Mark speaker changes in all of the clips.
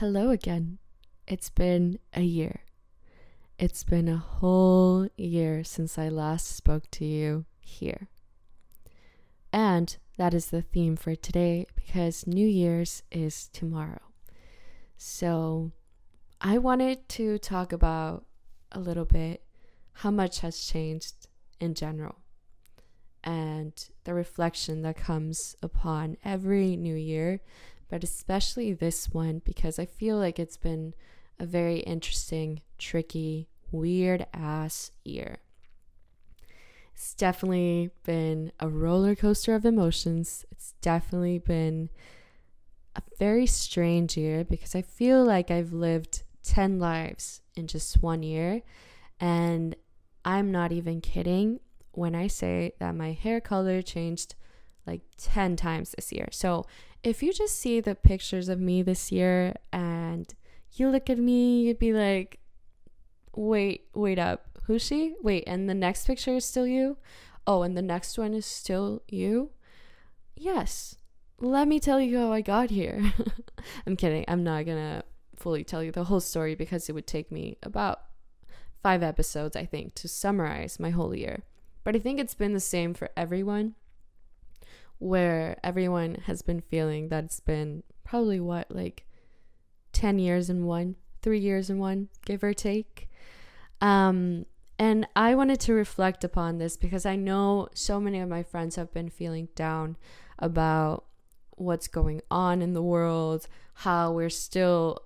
Speaker 1: Hello again. It's been a year. It's been a whole year since I last spoke to you here. And that is the theme for today because New Year's is tomorrow. So I wanted to talk about a little bit how much has changed in general and the reflection that comes upon every new year, but especially this one because I feel like it's been a very interesting, tricky, weird ass year. It's definitely been a roller coaster of emotions. It's definitely been a very strange year because I feel like I've lived 10 lives in just one year. And I'm not even kidding when I say that my hair color changed like 10 times this year. So if you just see the pictures of me this year and you look at me, you'd be like, wait, wait up. Who's she? Wait, and the next picture is still you? Oh, and the next one is still you? Yes. Let me tell you how I got here. I'm kidding. I'm not gonna fully tell you the whole story because it would take me about five episodes, I think, to summarize my whole year. But I think it's been the same for everyone, where everyone has been feeling that it's been probably what, like 10 years in one, three years in one, give or take. Um, and I wanted to reflect upon this because I know so many of my friends have been feeling down about what's going on in the world, how we're still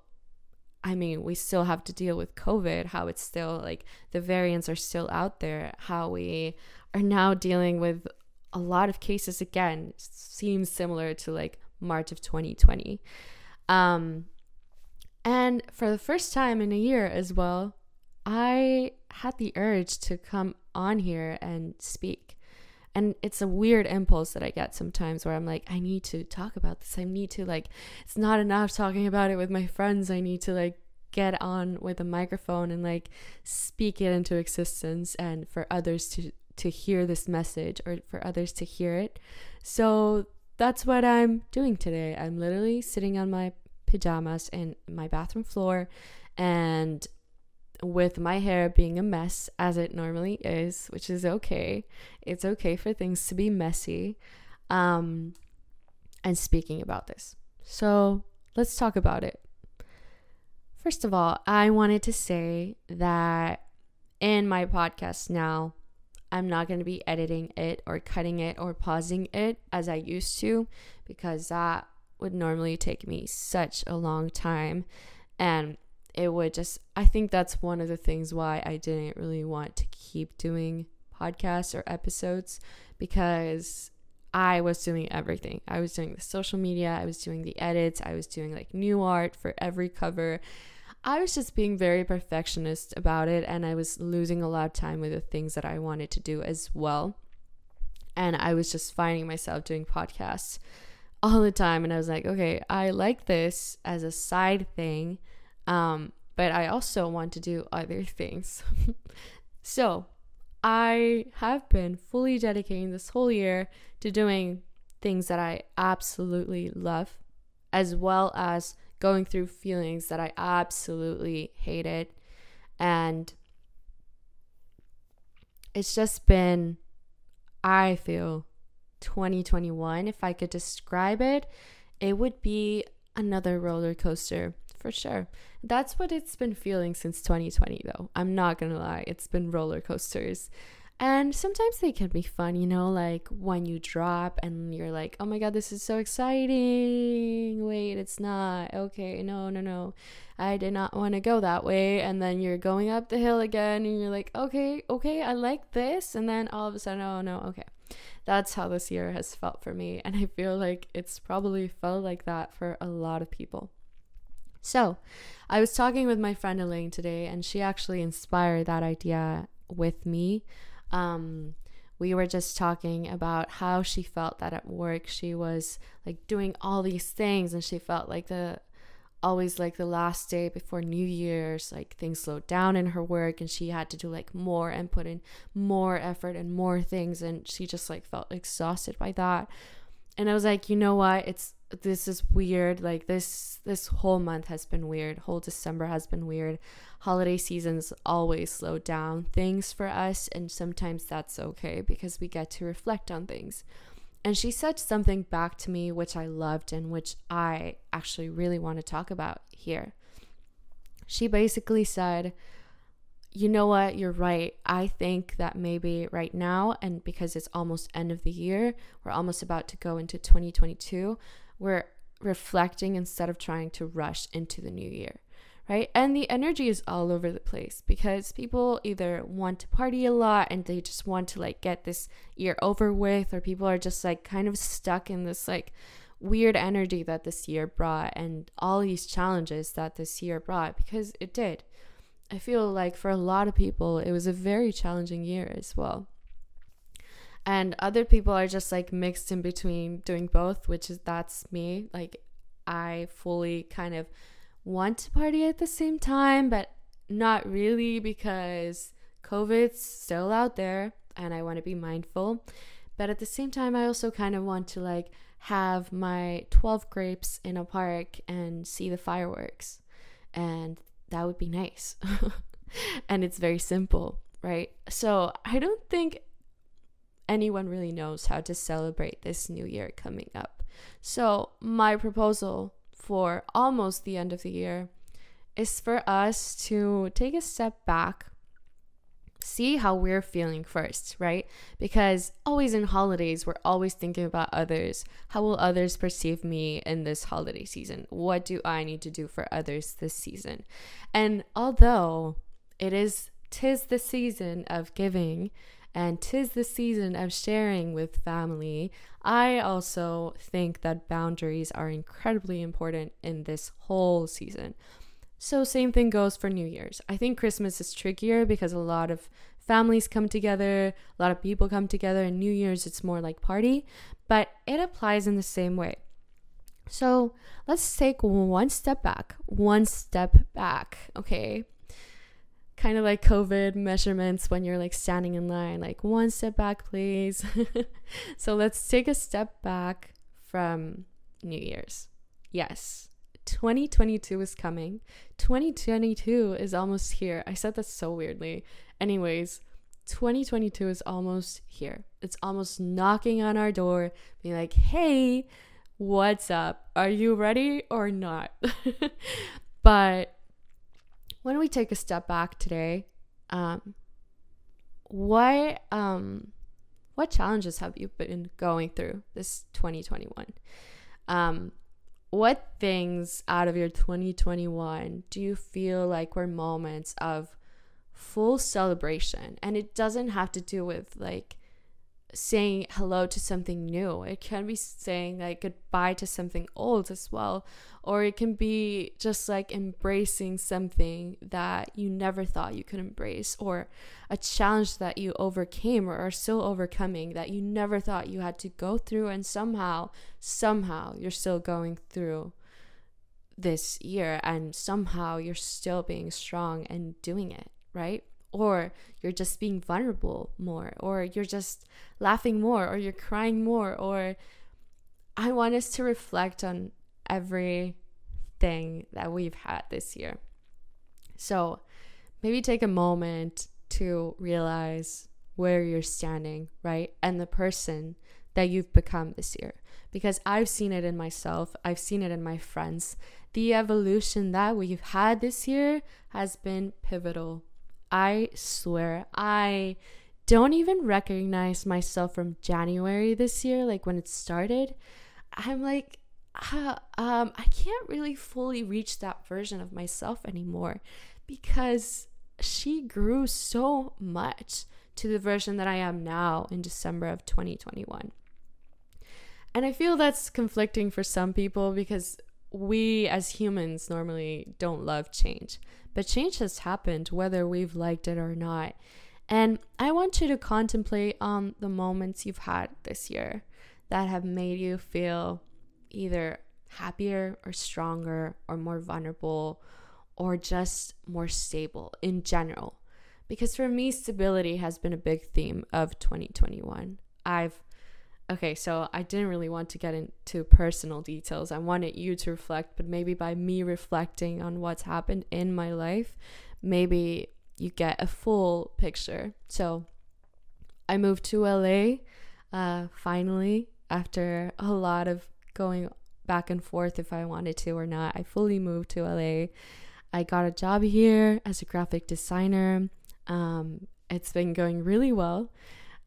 Speaker 1: I mean, we still have to deal with COVID, how it's still like the variants are still out there, how we are now dealing with a lot of cases again. Seems similar to like March of 2020. Um, and for the first time in a year as well, I had the urge to come on here and speak. And it's a weird impulse that I get sometimes where I'm like, I need to talk about this. I need to, like, it's not enough talking about it with my friends. I need to, like, get on with a microphone and, like, speak it into existence and for others to, to hear this message or for others to hear it. So that's what I'm doing today. I'm literally sitting on my pajamas in my bathroom floor and with my hair being a mess as it normally is, which is okay. It's okay for things to be messy. Um, and speaking about this. So let's talk about it. First of all, I wanted to say that in my podcast now, I'm not going to be editing it or cutting it or pausing it as I used to because that would normally take me such a long time. And it would just I think that's one of the things why I didn't really want to keep doing podcasts or episodes because I was doing everything. I was doing the social media, I was doing the edits, I was doing like new art for every cover. I was just being very perfectionist about it and I was losing a lot of time with the things that I wanted to do as well. And I was just finding myself doing podcasts all the time and I was like, okay, I like this as a side thing um, but I also want to do other things. so I have been fully dedicating this whole year to doing things that I absolutely love, as well as going through feelings that I absolutely hated. And it's just been, I feel, 2021. If I could describe it, it would be another roller coaster for sure. That's what it's been feeling since 2020, though. I'm not gonna lie, it's been roller coasters. And sometimes they can be fun, you know, like when you drop and you're like, oh my god, this is so exciting. Wait, it's not. Okay, no, no, no. I did not want to go that way. And then you're going up the hill again and you're like, okay, okay, I like this. And then all of a sudden, oh no, okay. That's how this year has felt for me. And I feel like it's probably felt like that for a lot of people. So, I was talking with my friend Elaine today, and she actually inspired that idea with me. Um, we were just talking about how she felt that at work she was like doing all these things, and she felt like the always like the last day before New Year's, like things slowed down in her work and she had to do like more and put in more effort and more things and she just like felt exhausted by that. And I was like, you know what? It's this is weird. Like this this whole month has been weird. Whole December has been weird. Holiday seasons always slow down things for us and sometimes that's okay because we get to reflect on things. And she said something back to me which I loved and which I actually really want to talk about here. She basically said, you know what, you're right. I think that maybe right now, and because it's almost end of the year, we're almost about to go into 2022, we're reflecting instead of trying to rush into the new year, right? And the energy is all over the place because people either want to party a lot and they just want to like get this year over with, or people are just like kind of stuck in this like weird energy that this year brought and all these challenges that this year brought because it did I feel like for a lot of people, it was a very challenging year as well. And other people are just like mixed in between doing both, which is that's me. Like, I fully kind of want to party at the same time, but not really because COVID's still out there and I want to be mindful. But at the same time, I also kind of want to like have my 12 grapes in a park and see the fireworks. And that would be nice. and it's very simple, right? So I don't think anyone really knows how to celebrate this new year coming up. So, my proposal for almost the end of the year is for us to take a step back see how we're feeling first, right? Because always in holidays, we're always thinking about others. How will others perceive me in this holiday season? What do I need to do for others this season? And although it is tis the season of giving and tis the season of sharing with family, I also think that boundaries are incredibly important in this whole season. So, same thing goes for New Year's. I think Christmas is trickier because a lot of families come together, a lot of people come together, and New Year's it's more like party, but it applies in the same way. So, let's take one step back, one step back, okay? Kind of like COVID measurements when you're like standing in line, like one step back, please. so, let's take a step back from New Year's. Yes, 2022 is coming. 2022 is almost here. I said that so weirdly. Anyways, 2022 is almost here. It's almost knocking on our door, being like, hey, what's up? Are you ready or not? but when we take a step back today, um, what um, what challenges have you been going through this 2021? Um, what things out of your 2021 do you feel like were moments of full celebration? And it doesn't have to do with like saying hello to something new. It can be saying like goodbye to something old as well. Or it can be just like embracing something that you never thought you could embrace, or a challenge that you overcame or are still overcoming that you never thought you had to go through. And somehow, somehow, you're still going through this year, and somehow you're still being strong and doing it, right? Or you're just being vulnerable more, or you're just laughing more, or you're crying more, or I want us to reflect on everything that we've had this year. So maybe take a moment to realize where you're standing, right? And the person that you've become this year. Because I've seen it in myself, I've seen it in my friends. The evolution that we've had this year has been pivotal I swear, I don't even recognize myself from January this year, like when it started. I'm like, uh, um, I can't really fully reach that version of myself anymore because she grew so much to the version that I am now in December of 2021. And I feel that's conflicting for some people because we as humans normally don't love change. But change has happened whether we've liked it or not. And I want you to contemplate on the moments you've had this year that have made you feel either happier or stronger or more vulnerable or just more stable in general. Because for me, stability has been a big theme of 2021. I've okay, so I didn't really want to get into personal details. I wanted you to reflect, but maybe by me reflecting on what's happened in my life, maybe you get a full picture. So I moved to LA uh, finally after a lot of going back and forth if I wanted to or not. I fully moved to LA. I got a job here as a graphic designer. Um, it's been going really well.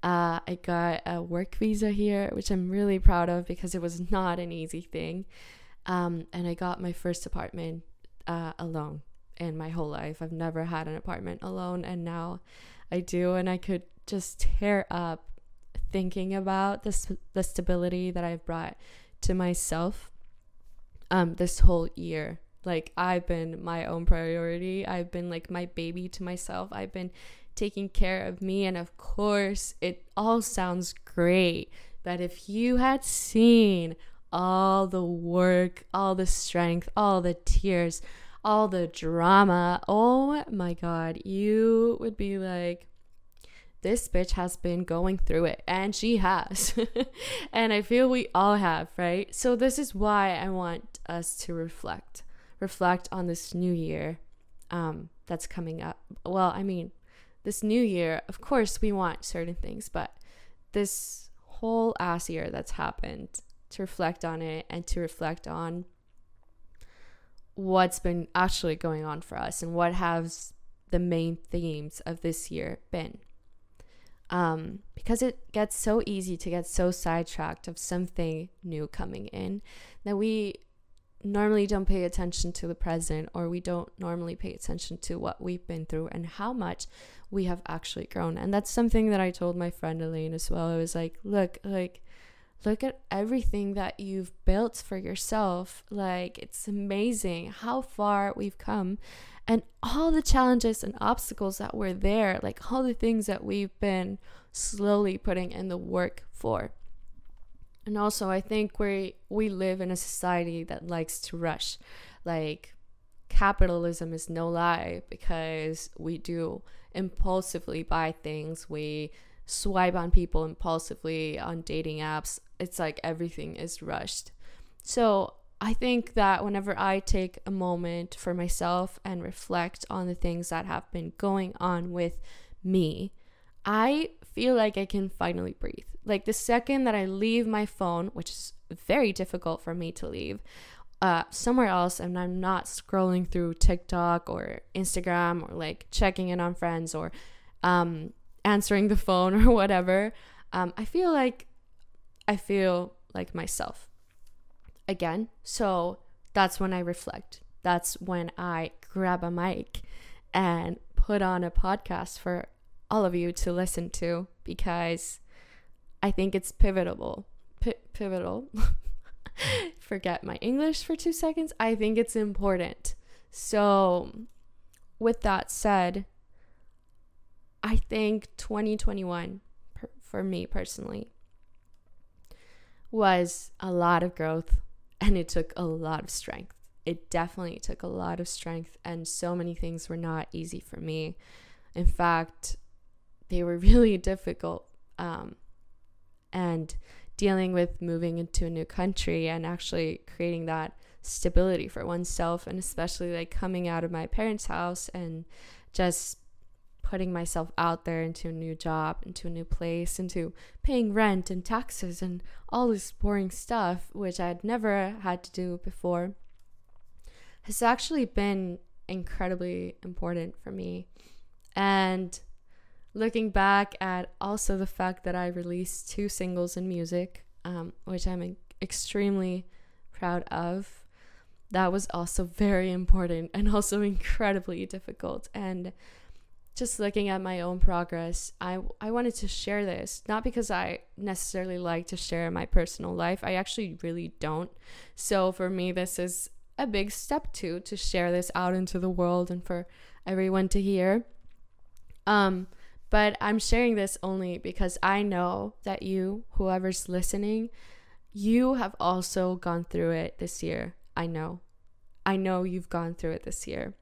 Speaker 1: Uh, I got a work visa here, which I'm really proud of because it was not an easy thing. Um, and I got my first apartment uh, alone in my whole life. I've never had an apartment alone, and now I do. And I could just tear up thinking about this the stability that I've brought to myself um, this whole year. Like I've been my own priority. I've been like my baby to myself. I've been taking care of me. And of course, it all sounds great. But if you had seen all the work, all the strength, all the tears, all the drama, oh my God, you would be like, this bitch has been going through it and she has. and I feel we all have, right? So, this is why I want us to reflect, reflect on this new year um, that's coming up. Well, I mean, this new year, of course, we want certain things, but this whole ass year that's happened, to reflect on it and to reflect on what's been actually going on for us and what has the main themes of this year been. Um, because it gets so easy to get so sidetracked of something new coming in that we normally don't pay attention to the present or we don't normally pay attention to what we've been through and how much we have actually grown. And that's something that I told my friend Elaine as well. I was like, look, like, look at everything that you've built for yourself. Like, it's amazing how far we've come and all the challenges and obstacles that were there, like all the things that we've been slowly putting in the work for. And also, I think we we live in a society that likes to rush. Like capitalism is no lie because we do impulsively buy things. We swipe on people impulsively on dating apps. It's like everything is rushed. So, I think that whenever I take a moment for myself and reflect on the things that have been going on with me, I feel like I can finally breathe. Like the second that I leave my phone, which is very difficult for me to leave, uh, somewhere else and I'm not scrolling through TikTok or Instagram or like checking in on friends or um, answering the phone or whatever, um, I feel like I feel like myself again. So that's when I reflect. That's when I grab a mic and put on a podcast for all of you to listen to because I think it's pivotal. P- pivotal. Forget my English for two seconds. I think it's important. So, with that said, I think 2021 per- for me personally was a lot of growth and it took a lot of strength. It definitely took a lot of strength, and so many things were not easy for me. In fact, they were really difficult. Um, and dealing with moving into a new country and actually creating that stability for oneself, and especially like coming out of my parents' house and just putting myself out there into a new job, into a new place, into paying rent and taxes and all this boring stuff, which I'd never had to do before, has actually been incredibly important for me. And looking back at also the fact that I released two singles in music, um, which I'm extremely proud of, that was also very important and also incredibly difficult. And just looking at my own progress, I, I wanted to share this, not because I necessarily like to share my personal life. I actually really don't. So for me, this is a big step too to share this out into the world and for everyone to hear. Um, but I'm sharing this only because I know that you, whoever's listening, you have also gone through it this year. I know. I know you've gone through it this year.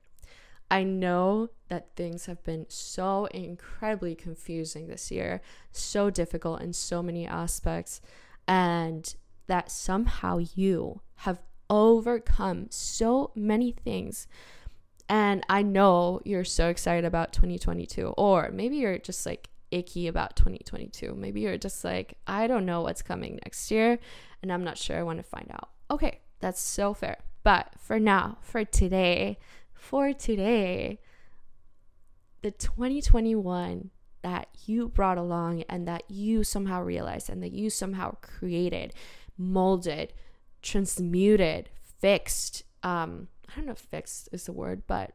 Speaker 1: I know that things have been so incredibly confusing this year, so difficult in so many aspects. and that somehow you have overcome so many things. And I know you're so excited about 2022, or maybe you're just like icky about 2022. Maybe you're just like, I don't know what's coming next year, and I'm not sure I want to find out. Okay, that's so fair. But for now, for today, for today, the 2021 that you brought along and that you somehow realized and that you somehow created, molded, transmuted, fixed. Um, I don't know if fixed is the word, but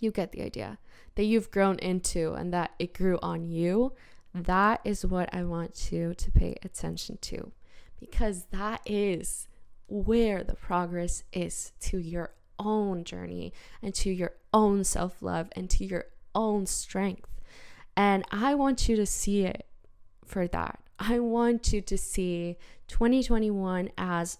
Speaker 1: you get the idea that you've grown into and that it grew on you. That is what I want you to pay attention to because that is where the progress is to your own journey and to your own self love and to your own strength. And I want you to see it for that. I want you to see 2021 as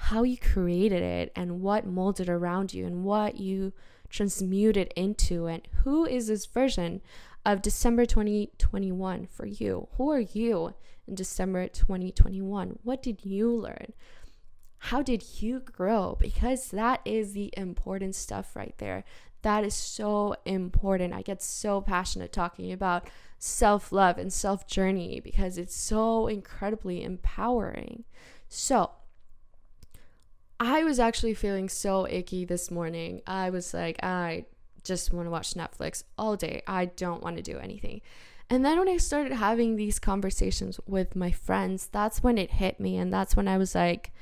Speaker 1: how you created it and what molded around you and what you transmuted into and who is this version of December 2021 for you? Who are you in December 2021? What did you learn? How did you grow? Because that is the important stuff right there. That is so important. I get so passionate talking about self love and self journey because it's so incredibly empowering. So, I was actually feeling so icky this morning. I was like, I just want to watch Netflix all day. I don't want to do anything. And then when I started having these conversations with my friends, that's when it hit me. And that's when I was like,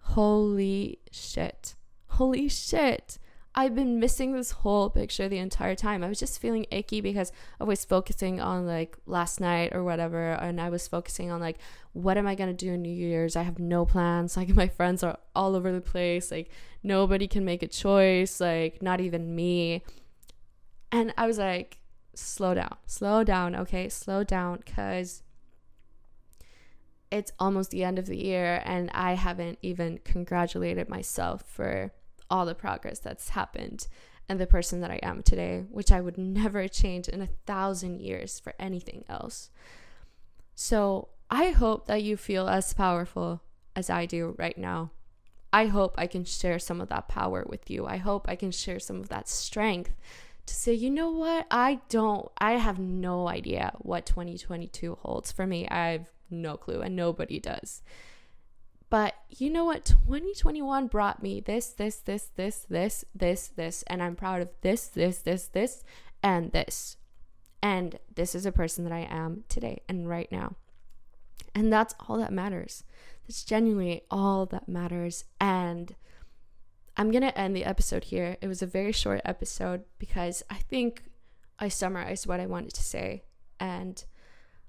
Speaker 1: holy shit. Holy shit. I've been missing this whole picture the entire time. I was just feeling icky because I was focusing on like last night or whatever. And I was focusing on like, what am I going to do in New Year's? I have no plans. Like, my friends are all over the place. Like, nobody can make a choice. Like, not even me. And I was like, slow down, slow down. Okay, slow down because it's almost the end of the year and I haven't even congratulated myself for all the progress that's happened and the person that I am today, which I would never change in a thousand years for anything else. So I hope that you feel as powerful as I do right now. I hope I can share some of that power with you. I hope I can share some of that strength to say, you know what? I don't, I have no idea what 2022 holds for me. I have no clue, and nobody does. But you know what? 2021 brought me this, this, this, this, this, this, this, and I'm proud of this, this, this, this, and this. And this is a person that I am today and right now. And that's all that matters. That's genuinely all that matters. And I'm going to end the episode here. It was a very short episode because I think I summarized what I wanted to say. And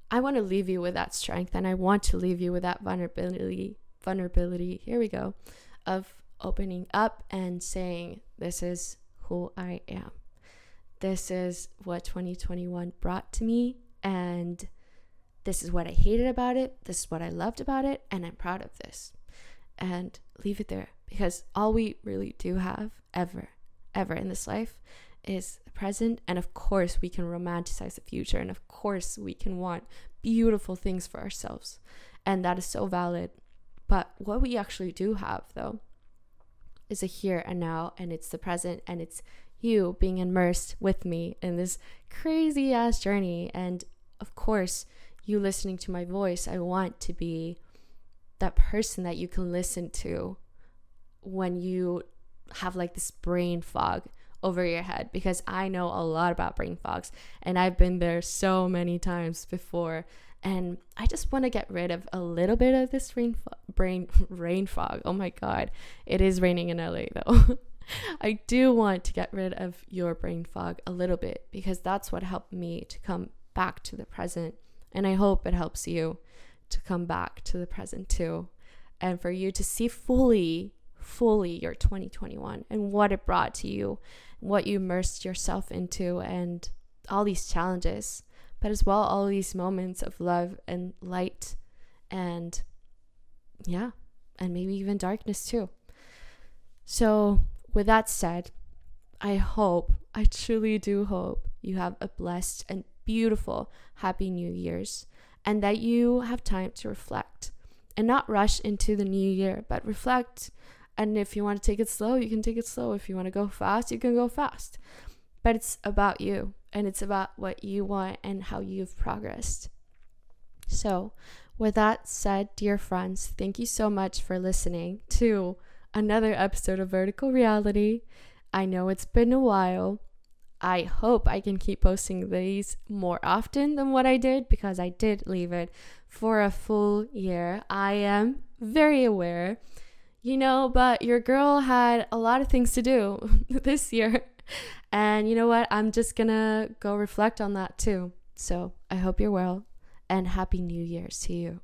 Speaker 1: I want to leave you with that strength and I want to leave you with that vulnerability vulnerability, here we go, of opening up and saying, This is who I am. This is what 2021 brought to me, and this is what I hated about it. This is what I loved about it, and I'm proud of this. And leave it there because all we really do have ever, ever in this life is the present. And of course, we can romanticize the future. And of course, we can want beautiful things for ourselves. And that is so valid. But what we actually do have, though, is a here and now, and it's the present, and it's you being immersed with me in this crazy ass journey. And of course, you listening to my voice, I want to be that person that you can listen to when you have like this brain fog over your head because I know a lot about brain fogs and I've been there so many times before and I just want to get rid of a little bit of this rain fo- brain rain fog. Oh my god, it is raining in LA though. I do want to get rid of your brain fog a little bit because that's what helped me to come back to the present. And I hope it helps you to come back to the present too. And for you to see fully, fully your 2021 and what it brought to you, what you immersed yourself into, and all these challenges but as well all these moments of love and light and yeah, and maybe even darkness too. So, with that said, I hope, I truly do hope you have a blessed and beautiful happy new year's and that you have time to reflect and not rush into the new year, but reflect. And if you want to take it slow, you can take it slow. If you want to go fast, you can go fast. But it's about you and it's about what you want and how you've progressed. So, with that said, dear friends, thank you so much for listening to another episode of Vertical Reality. I know it's been a while. I hope I can keep posting these more often than what I did because I did leave it for a full year. I am very aware, you know, but your girl had a lot of things to do this year. And you know what? I'm just gonna go reflect on that too. So I hope you're well and Happy New Year's to you.